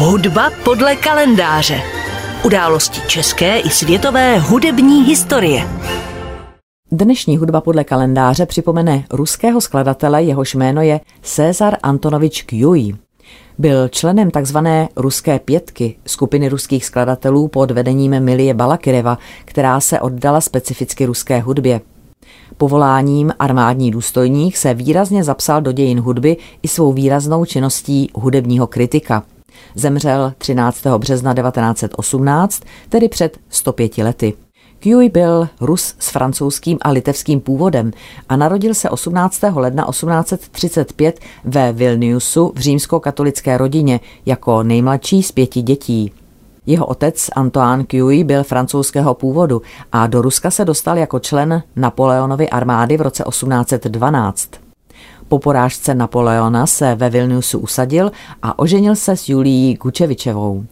Hudba podle kalendáře. Události české i světové hudební historie. Dnešní hudba podle kalendáře připomene ruského skladatele, jehož jméno je Cezar Antonovič Kjuj. Byl členem tzv. ruské pětky, skupiny ruských skladatelů pod vedením Milie Balakireva, která se oddala specificky ruské hudbě. Povoláním armádní důstojník se výrazně zapsal do dějin hudby i svou výraznou činností hudebního kritika. Zemřel 13. března 1918, tedy před 105 lety. Kjuj byl Rus s francouzským a litevským původem a narodil se 18. ledna 1835 ve Vilniusu v římskokatolické rodině jako nejmladší z pěti dětí. Jeho otec Antoine Cuy byl francouzského původu a do Ruska se dostal jako člen Napoleonovy armády v roce 1812. Po porážce Napoleona se ve Vilniusu usadil a oženil se s Julií Gučevičevou.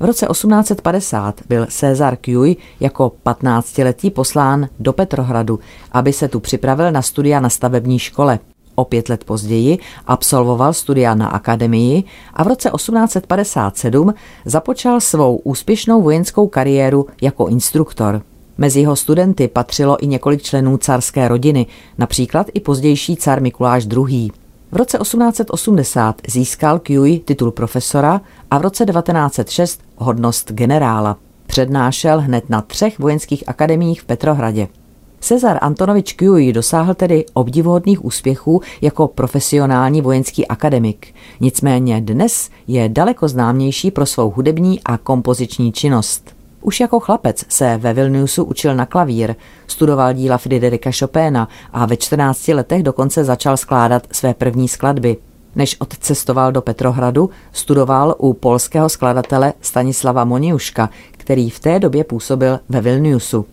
V roce 1850 byl César Cuy jako 15-letý poslán do Petrohradu, aby se tu připravil na studia na stavební škole. O pět let později absolvoval studia na akademii a v roce 1857 započal svou úspěšnou vojenskou kariéru jako instruktor. Mezi jeho studenty patřilo i několik členů carské rodiny, například i pozdější car Mikuláš II. V roce 1880 získal Cuy titul profesora a v roce 1906 hodnost generála. Přednášel hned na třech vojenských akademiích v Petrohradě. Cezar Antonovič Cuy dosáhl tedy obdivuhodných úspěchů jako profesionální vojenský akademik. Nicméně dnes je daleko známější pro svou hudební a kompoziční činnost. Už jako chlapec se ve Vilniusu učil na klavír, studoval díla Friderika Chopéna a ve 14 letech dokonce začal skládat své první skladby. Než odcestoval do Petrohradu, studoval u polského skladatele Stanislava Moniuška, který v té době působil ve Vilniusu.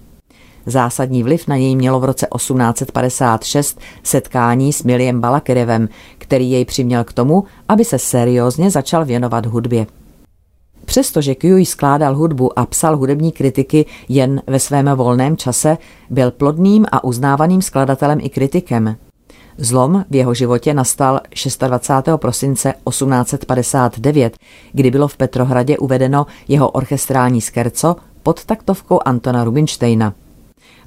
Zásadní vliv na něj mělo v roce 1856 setkání s Miliem Balakirevem, který jej přiměl k tomu, aby se seriózně začal věnovat hudbě. Přestože Kyuj skládal hudbu a psal hudební kritiky jen ve svém volném čase, byl plodným a uznávaným skladatelem i kritikem. Zlom v jeho životě nastal 26. prosince 1859, kdy bylo v Petrohradě uvedeno jeho orchestrální skerco pod taktovkou Antona Rubinsteina.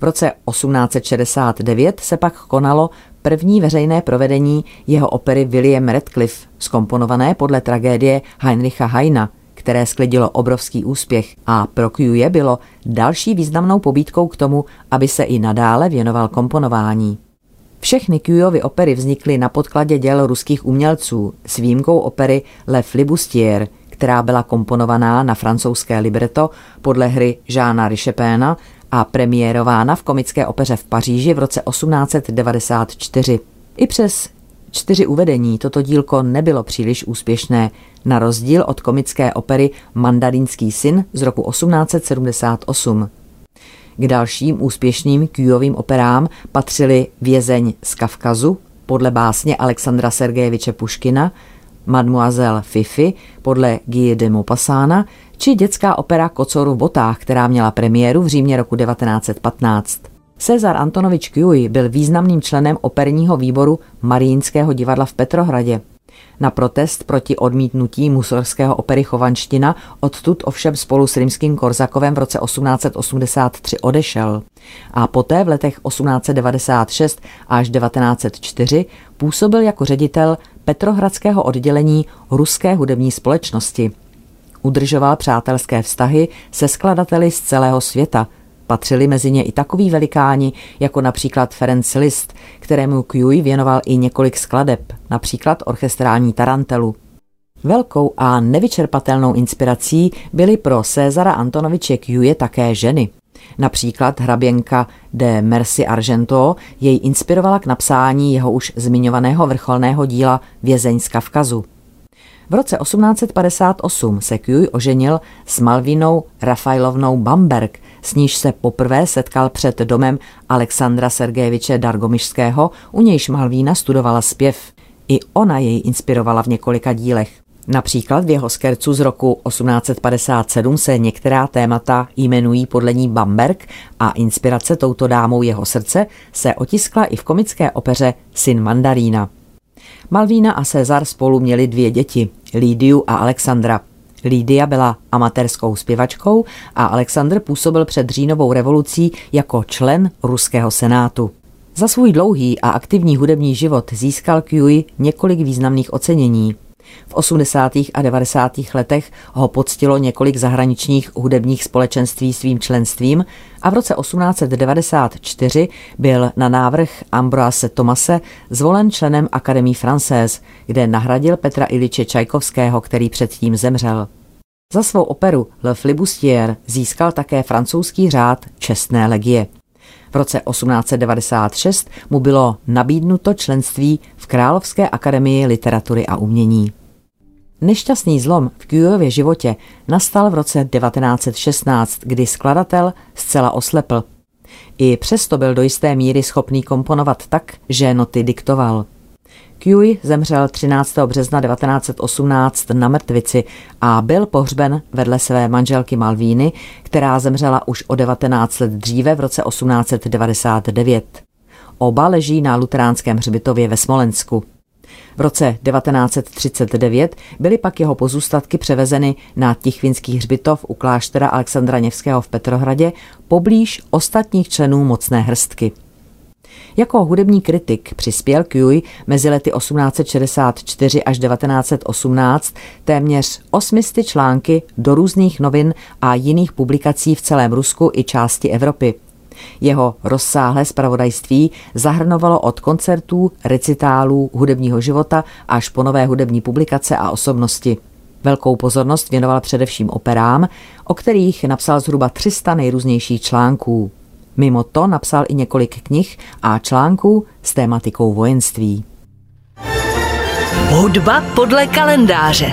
V roce 1869 se pak konalo první veřejné provedení jeho opery William Radcliffe, skomponované podle tragédie Heinricha Heina – které sklidilo obrovský úspěch a pro Kyuje bylo další významnou pobídkou k tomu, aby se i nadále věnoval komponování. Všechny Kyujovy opery vznikly na podkladě děl ruských umělců s výjimkou opery Le Flibustier, která byla komponovaná na francouzské libreto podle hry Žána Richepéna a premiérována v komické opeře v Paříži v roce 1894. I přes čtyři uvedení toto dílko nebylo příliš úspěšné, na rozdíl od komické opery Mandarinský syn z roku 1878. K dalším úspěšným Kyjovým operám patřily Vězeň z Kavkazu podle básně Alexandra Sergejeviče Puškina, Mademoiselle Fifi podle Guy de Maupassana či dětská opera Kocoru v botách, která měla premiéru v Římě roku 1915. Cezar Antonovič Kjuj byl významným členem operního výboru Mariínského divadla v Petrohradě. Na protest proti odmítnutí musorského opery Chovanština odtud ovšem spolu s rimským Korzakovem v roce 1883 odešel a poté v letech 1896 až 1904 působil jako ředitel Petrohradského oddělení Ruské hudební společnosti. Udržoval přátelské vztahy se skladateli z celého světa – Patřili mezi ně i takový velikáni, jako například Ferenc Liszt, kterému Kjuj věnoval i několik skladeb, například orchestrální tarantelu. Velkou a nevyčerpatelnou inspirací byly pro Cezara Antonoviče Kjuje také ženy. Například hraběnka de Mercy Argento jej inspirovala k napsání jeho už zmiňovaného vrcholného díla Vězeň z Kavkazu. V roce 1858 se Kjuj oženil s Malvinou Rafailovnou Bamberg, s níž se poprvé setkal před domem Alexandra Sergejeviče Dargomišského, u nějž Malvína studovala zpěv. I ona jej inspirovala v několika dílech. Například v jeho skercu z roku 1857 se některá témata jmenují podle ní Bamberg a inspirace touto dámou jeho srdce se otiskla i v komické opeře Syn Mandarína. Malvína a Cezar spolu měli dvě děti, Lídiu a Alexandra. Lídia byla amatérskou zpěvačkou a Alexandr působil před říjnovou revolucí jako člen ruského senátu. Za svůj dlouhý a aktivní hudební život získal Kjui několik významných ocenění. V 80. a 90. letech ho poctilo několik zahraničních hudebních společenství svým členstvím a v roce 1894 byl na návrh Ambroise Tomase zvolen členem Akademie Française, kde nahradil Petra Iliče Čajkovského, který předtím zemřel. Za svou operu Le Flibustier získal také francouzský řád Čestné legie. V roce 1896 mu bylo nabídnuto členství v Královské akademii literatury a umění. Nešťastný zlom v Kujově životě nastal v roce 1916, kdy skladatel zcela oslepl. I přesto byl do jisté míry schopný komponovat tak, že noty diktoval. Kuj zemřel 13. března 1918 na mrtvici a byl pohřben vedle své manželky Malvíny, která zemřela už o 19 let dříve v roce 1899. Oba leží na luteránském hřbitově ve Smolensku. V roce 1939 byly pak jeho pozůstatky převezeny na Tichvinský hřbitov u kláštera Alexandra Něvského v Petrohradě poblíž ostatních členů mocné hrstky. Jako hudební kritik přispěl Kuj mezi lety 1864 až 1918 téměř osmisty články do různých novin a jiných publikací v celém Rusku i části Evropy. Jeho rozsáhlé spravodajství zahrnovalo od koncertů, recitálů, hudebního života až po nové hudební publikace a osobnosti. Velkou pozornost věnoval především operám, o kterých napsal zhruba 300 nejrůznějších článků. Mimo to napsal i několik knih a článků s tématikou vojenství. Hudba podle kalendáře.